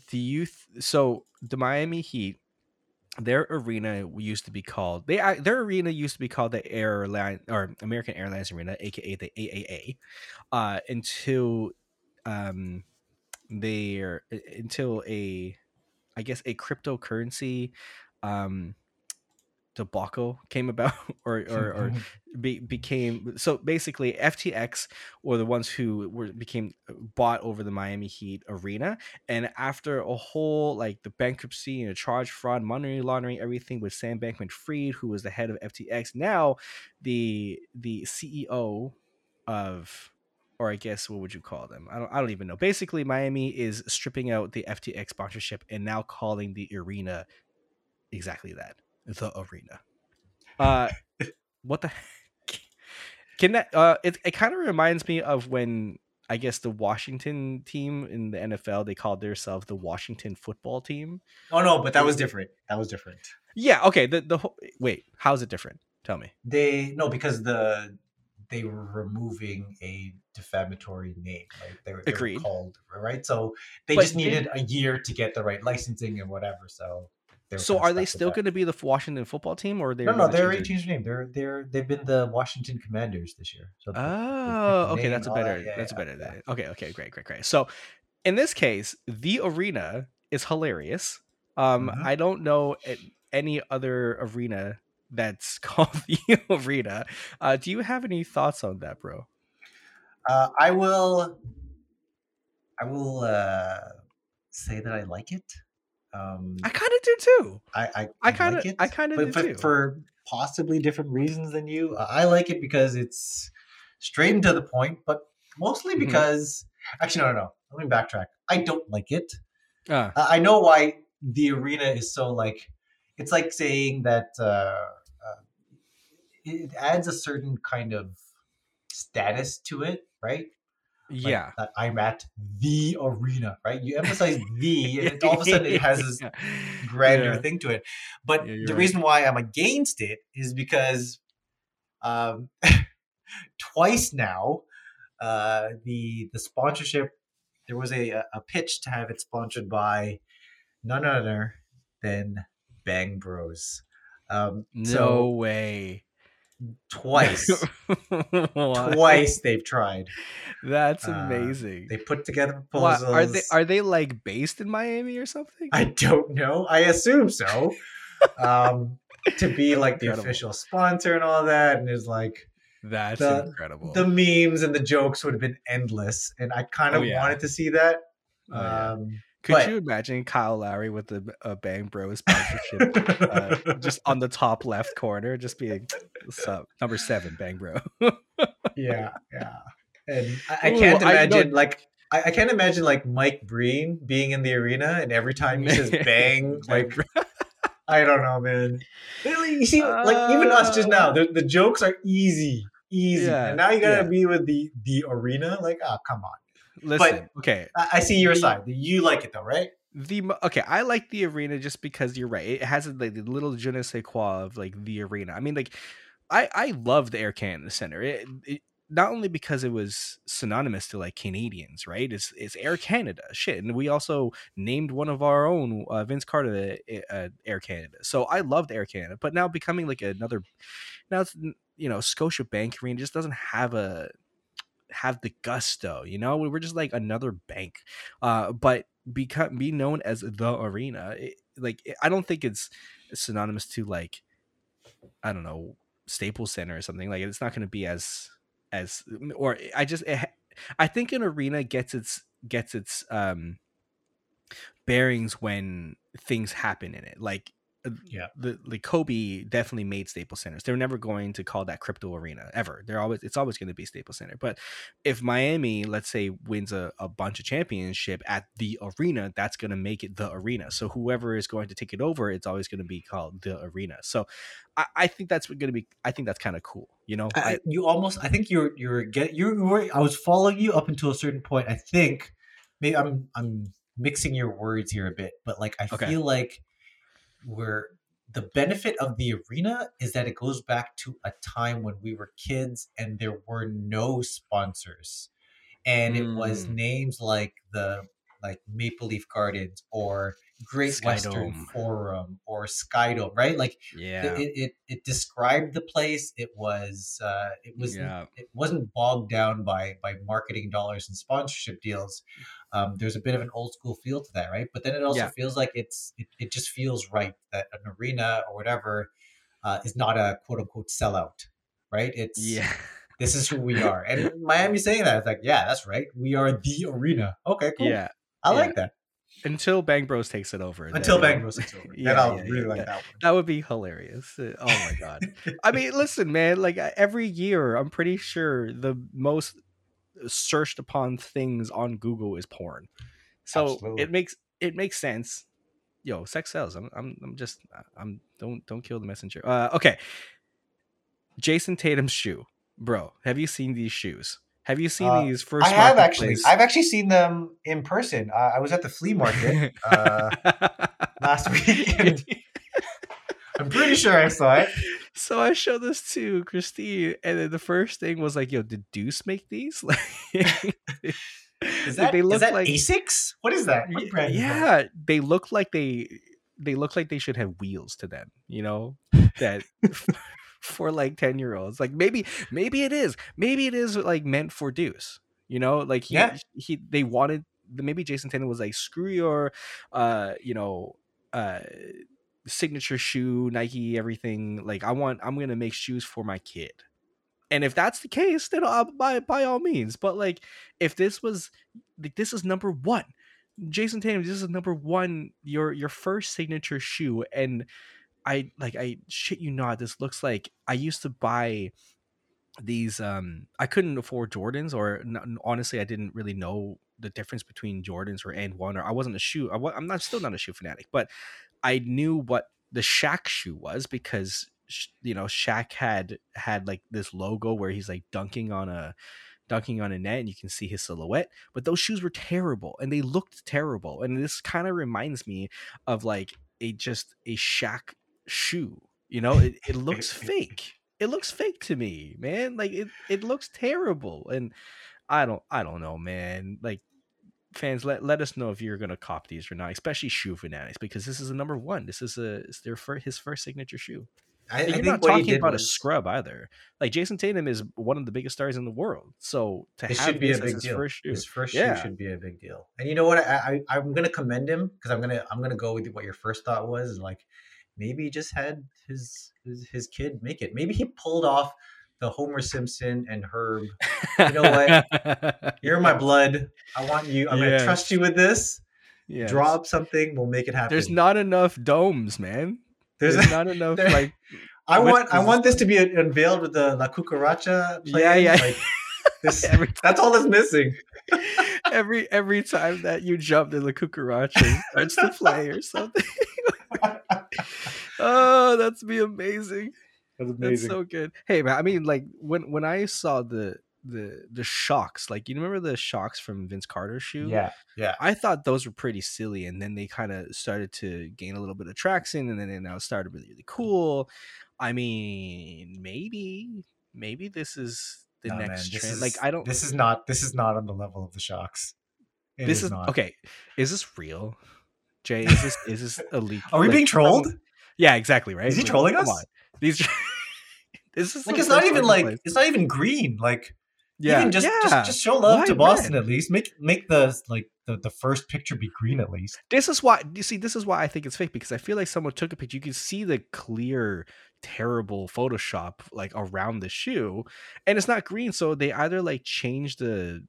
do you th- so the Miami Heat their arena used to be called they their arena used to be called the airline or American Airlines Arena, aka the AAA, uh, until um they until a I guess a cryptocurrency um debacle came about oh, or or, or be, became so basically FTX were the ones who were became bought over the Miami Heat arena and after a whole like the bankruptcy and a charge fraud money laundering everything with Sam Bankman-Fried who was the head of FTX now the the CEO of or I guess what would you call them? I don't I don't even know. Basically Miami is stripping out the FTX sponsorship and now calling the arena exactly that the arena. Uh, what the? Heck? Can that? Uh, it it kind of reminds me of when I guess the Washington team in the NFL they called themselves the Washington Football Team. Oh no, but that was different. That was different. Yeah. Okay. The the whole, wait. How's it different? Tell me. They no because the they were removing a defamatory name. Like they were, they were called right. So they But just needed a year to get the right licensing and whatever. So they So are they still going to be the Washington Football Team, or they? No, no, they change already their- changed their name. They're they're they've been the Washington Commanders this year. So they- they picked Oh, okay, name, that's a all that. better. Yeah, that's a better. yeah. Okay, okay, great, great, great. So, in this case, the arena is hilarious. Um, Mhm. I don't know any other arena that's called the arena. Uh, do you have any thoughts on that, bro? Uh, I will. I will uh, say that I like it. Um, I kind of do too. I I, I kinda- like I kinda but do for, too. for possibly different reasons than you. Uh, I like it because it's straight and to the point, but mostly Mhm. because actually no no no. Let me backtrack. I don't like it. Uh, I I know why the arena is so like. It's like saying that uh, uh, it adds a certain kind of status to it, right? Like, yeah. that I'm at the arena, right? You emphasize the, and all of a sudden it has this grander Yeah. thing to it. But Yeah, the right. reason why I'm against it is because um, twice now, uh, the the sponsorship there was a a pitch to have it sponsored by none other than Bang Bros. Um, No so way. Twice, twice they've tried. That's Uh, amazing. They put together What, proposals. are they are they like based in Miami or something? I don't know. I assume so. um, to be like the Incredible. official sponsor and all that, and it's like That's the- incredible. the memes and the jokes would have been endless, and I kind Oh, of yeah. wanted to see that. Oh, yeah. Could but- you imagine Kyle Lowry with the uh, Bang Bros sponsorship uh, just on the top left corner, just being what's up, number seven, Bang Bro. yeah, yeah, and I, I can't I imagine know- like. I, I can't imagine like Mike Breen being in the arena and every time he says bang, like I don't know, man. You see, like even us just now, the, the jokes are easy, easy, Yeah, and now you gotta yeah. be with the the arena. Like, oh, come on. Listen, okay, I, I see your side. You like it though, right? the okay, I like the arena just because you're right. It has like the little je ne sais quoi of like the arena. I mean, like I I love the Air Canada Center. It, it not only because it was synonymous to like Canadians, right? It's it's Air Canada shit, and we also named one of our own uh, Vince Carter uh, uh, Air Canada. So I loved Air Canada, but now becoming like another now it's you know Scotiabank Arena just doesn't have a have the gusto you know we were just like another bank uh but become be known as the arena it, like i don't think it's synonymous to like i don't know staples center or something like it's not going to be as as or i just it, i think an arena gets its gets its um bearings when things happen in it like Uh, yeah. the like Kobe definitely made Staples Centers. They're never going to call that crypto arena ever. They're always it's always going to be Staples Center. But if Miami, let's say, wins a, a bunch of championship at the arena, that's going to make it the arena. So whoever is going to take it over, it's always going to be called the arena. So I, I think that's going to be. I think that's kind of cool. You know, I, I- you almost. I think you're you're get you were. I was following you up until a certain point. I think maybe I'm I'm mixing your words here a bit, but like I Okay. feel like we're the benefit of the arena is that it goes back to a time when we were kids and there were no sponsors. And it was Mm. names like the like maple leaf gardens or great western Skydome. forum or skydome right? Like yeah, it, it it described the place. It was uh it was yeah, it wasn't bogged down by by marketing dollars and sponsorship deals um there's a bit of an old school feel to that right but then it also Yeah. feels like it's it, it just feels right that an arena or whatever uh, is not a quote unquote sellout right it's yeah. this is who we are and Miami saying that it's like yeah that's right we are the arena okay cool Yeah, i yeah. like that until Bang Bros takes it over. until bang Bros takes over Yeah, i'll yeah, really yeah, like that one That would be hilarious. Uh, Oh my god. I mean, listen, man. Like uh, every year, I'm pretty sure the most searched upon things on Google is porn. So Absolutely. it makes it makes sense. Yo, sex sells. I'm I'm, I'm just I'm don't don't kill the messenger. Uh, okay. Jayson Tatum's shoe, bro. Have you seen these shoes? Have you seen Uh, these first? I have actually. I've actually seen them in person. Uh, I was at the flea market uh, last week, I'm pretty sure I saw it. So I showed this to Christine, and then the first thing was like, "Yo, did Deuce make these?" Like, Is like, that, is that Asics? What is that? What Y- brand is that? yeah, they look like they they look like they should have wheels to them. You know that for like ten year olds. Like maybe maybe it is. Maybe it is like meant for Deuce. You know, like he Yeah. he they wanted maybe Jayson Tatum was like screw your uh you know uh signature shoe Nike everything like I want I'm gonna make shoes for my kid. And if that's the case, then I'll by by all means. But like, if this was like this is number one, Jayson Tatum, this is number one, your your first signature shoe, and I like I shit you not, this looks like I used to buy these. Um, I couldn't afford Jordans, or n- honestly, I didn't really know the difference between Jordans or and one, or I wasn't a shoe. I, I'm not still not a shoe fanatic, but I knew what the Shaq shoe was because you know Shaq had had like this logo where he's like dunking on a dunking on a net and you can see his silhouette but those shoes were terrible and they looked terrible and this kind of reminds me of like a just a Shaq shoe you know? It, it looks fake. It looks fake to me man. Like it, it looks terrible and i don't i don't know man. Like fans let, let us know if you're gonna cop these or not especially shoe fanatics because this is a number one this is a it's their first his first signature shoe I, I you're think not talking about was- a scrub either like jayson tatum is one of the biggest stars in the world so to It have should be a this big his deal. first shoe His first Yeah. shoe should be a big deal. And you know what? I, I I'm gonna commend him because I'm gonna I'm gonna go with what your first thought was. Like maybe he just had his, his his kid make it. Maybe he pulled off the Homer Simpson and Herb. You know what You're my blood. I want you. I'm Yes. gonna trust you with this. Yes. Draw up something. We'll make it happen. There's not enough domes, man. There's, There's, not enough there- like I want I want this to be unveiled with the La Cucaracha. Yeah, playing. yeah. Like, this, every that's all that's missing. every every time that you jump, the La Cucaracha starts to play or something. oh, that's be amazing. That's amazing. That's so good. Hey man, I mean like when when I saw the the the shocks, like you remember the shocks from Vince Carter's shoe? yeah, yeah. I thought those were pretty silly, and then they kind of started to gain a little bit of traction, and then they now started really, really cool. I mean, maybe, maybe this is the man, next this trend. is- like, I don't. This is not. This is not on the level of the shocks. It this is, not. okay. Is this real, Jay? Is this is this a leak? Are we Like, being trolled? Yeah, exactly. Right? Is he Like, trolling come us? These. this is Like it's not even like it's not even green. Like yeah, even just yeah. just just show love Why to Boston red? at least. Make make the like the, the first picture be green at least. this is why you see this is why i think it's fake because i feel like someone took a picture you can see the clear terrible photoshop like around the shoe and it's not green so they either like change the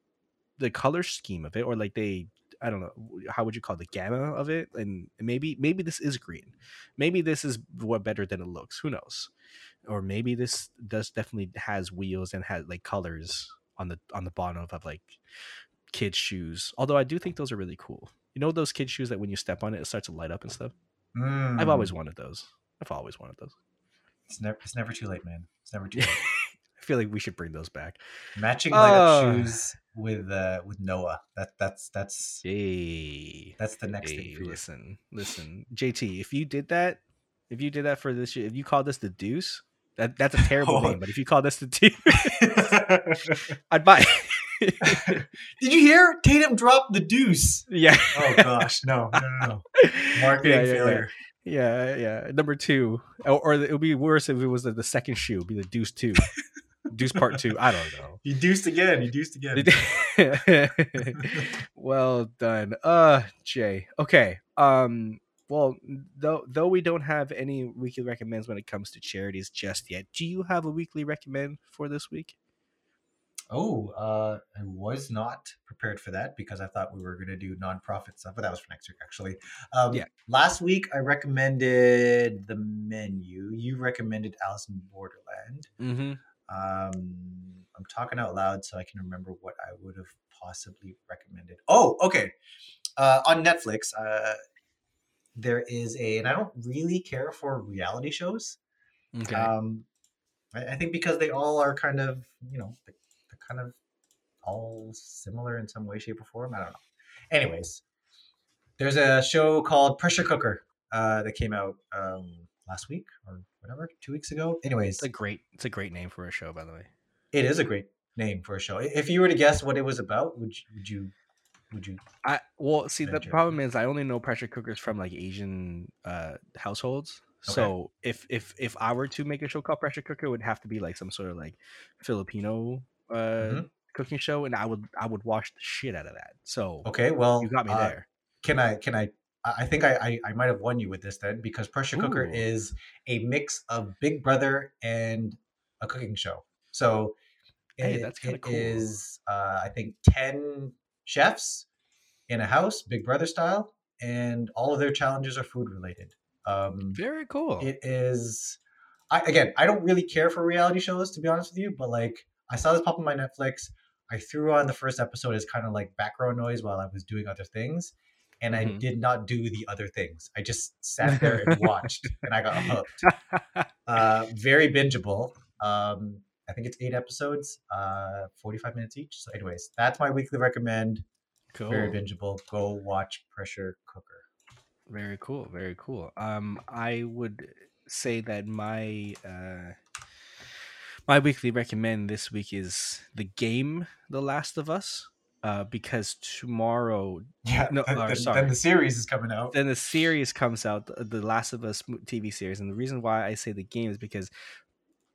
the color scheme of it or like they i don't know how would you call it, the gamma of it and maybe maybe this is green maybe this is what better than it looks who knows or maybe this does definitely has wheels and has like colors on the on the bottom of, like kids shoes although i do think those are really cool you know those kids shoes that when you step on it it starts to light up and stuff i've always Mm. wanted those i've always wanted those It's never it's never too late, man. It's never too late. i feel like we should bring those back Matching light up Uh. shoes with uh with Noah. That that's that's yay that's the next Hey, thing for you. listen, listen, JT. If you did that, if you did that for this, if you called this the Deuce, that that's a terrible Oh. name. But if you called this the Deuce, I'd buy. it. Did you hear Tatum drop the deuce? yeah. Oh gosh, no, no, no, no. Marketing Yeah, yeah, yeah. failure. Yeah, yeah. Number two, or, or it would be worse if it was the, the second shoe. It'd be the Deuce two, Deuce part two. I don't know. You deuced again. You deuced again. well done uh jay okay um well though though we don't have any weekly recommends when it comes to charities just yet do you have a weekly recommend for this week Oh, uh, I was not prepared for that because I thought we were going to do nonprofit stuff, but that was for next week, actually. Um, Yeah. Last week, I recommended the menu. You recommended Alice in Borderland. mm-hmm Um, I'm talking out loud so I can remember what I would have possibly recommended. Oh, okay. Uh, on Netflix, uh, there is a, and I don't really care for reality shows. okay Um, I, I think because they all are kind of you know they're, they're kind of all similar in some way, shape, or form. I don't know. Anyways, there's a show called Pressure Cooker uh, that came out um, last week or whatever, two weeks ago. Anyways, It's a great it's a great name for a show, by the way. it is a great name for a show. If you were to guess what it was about, would you, would you would you? I well see the problem is I only know pressure cookers from like Asian uh households. Okay. So if if if I were to make a show called Pressure Cooker, it would have to be like some sort of like Filipino uh Mhm. cooking show, and I would I would watch the shit out of that. So Okay, well, you got me uh, there. can I can I I think I, I I might have won you with this then because pressure cooker Ooh. is a mix of Big Brother and a cooking show. So Hey, it- that's kinda it cool. is, uh, I think ten chefs in a house, Big Brother style, and all of their challenges are food related. Um, Very cool. it is I again, I don't really care for reality shows to be honest with you, but like I saw this pop on my Netflix. I threw on the first episode as kind of like background noise while I was doing other things, and I Mhm. did not do the other things. I just sat there and watched, and I got hooked. Uh, very bingeable. Um, I think it's eight episodes, uh, forty-five minutes each. So, anyways, that's my weekly recommend. cool. Very bingeable. Go watch Pressure Cooker. Very cool. Very cool. Um, I would say that my uh, my weekly recommend this week is the game The Last of Us. Uh, because tomorrow, Yeah, No, then, then- sorry. then the series is coming out. then the series comes out, the, the Last of Us TV series, and the reason why I say the game is because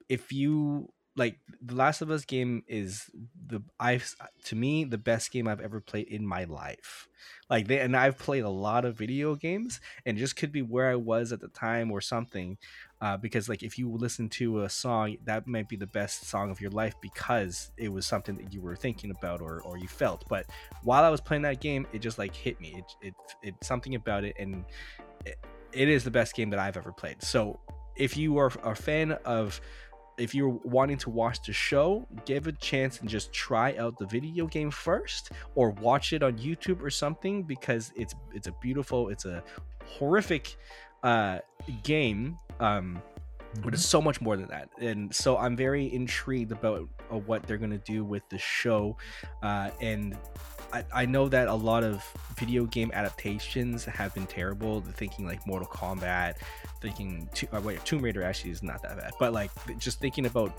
if you like the Last of Us game is the I've to me the best game I've ever played in my life. Like they and I've played a lot of video games, and just could be where I was at the time or something. Uh, because like if you listen to a song, that might be the best song of your life because it was something that you were thinking about or or you felt. But while I was playing that game, it just like hit me. It it it something about it, and it, it is the best game that I've ever played. So if you are a fan of if you're wanting to watch the show, give it a chance and just try out the video game first or watch it on YouTube or something because it's it's a beautiful, it's a horrific uh game um but it's so much more than that. And so i'm very intrigued about uh, what they're going to do with the show uh, and I, I know that a lot of video game adaptations have been terrible. Thinking like mortal kombat thinking to, uh, wait tomb raider actually is not that bad but like just thinking about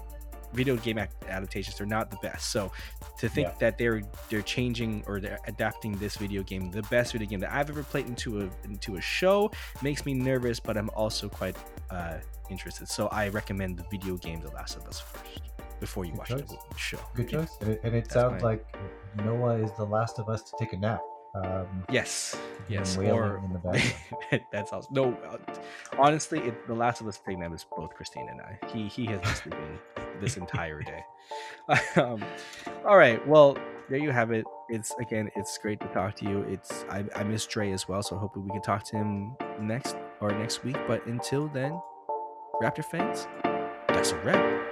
video game adaptations they're not the best. So to think Yeah. that they're they're changing or they're adapting this video game the best video game that i've ever played into a into a show makes me nervous but i'm also quite uh interested. So i recommend the video game the last of us first before you Good watch choice. the show. Good Yeah. choice. And it, and it sounds mine. like Noah is the last of us to take a nap. Um, yes. yes. Wailing or in the that's awesome. No uh, honestly it, the last of us thing that was both christine and i. He he has been sleeping this entire day. Um all right. Well there you have it. It's again it's great to talk to you. It's i, I miss Dre as well so hopefully we can talk to him next or next week. But until then raptor fans that's a wrap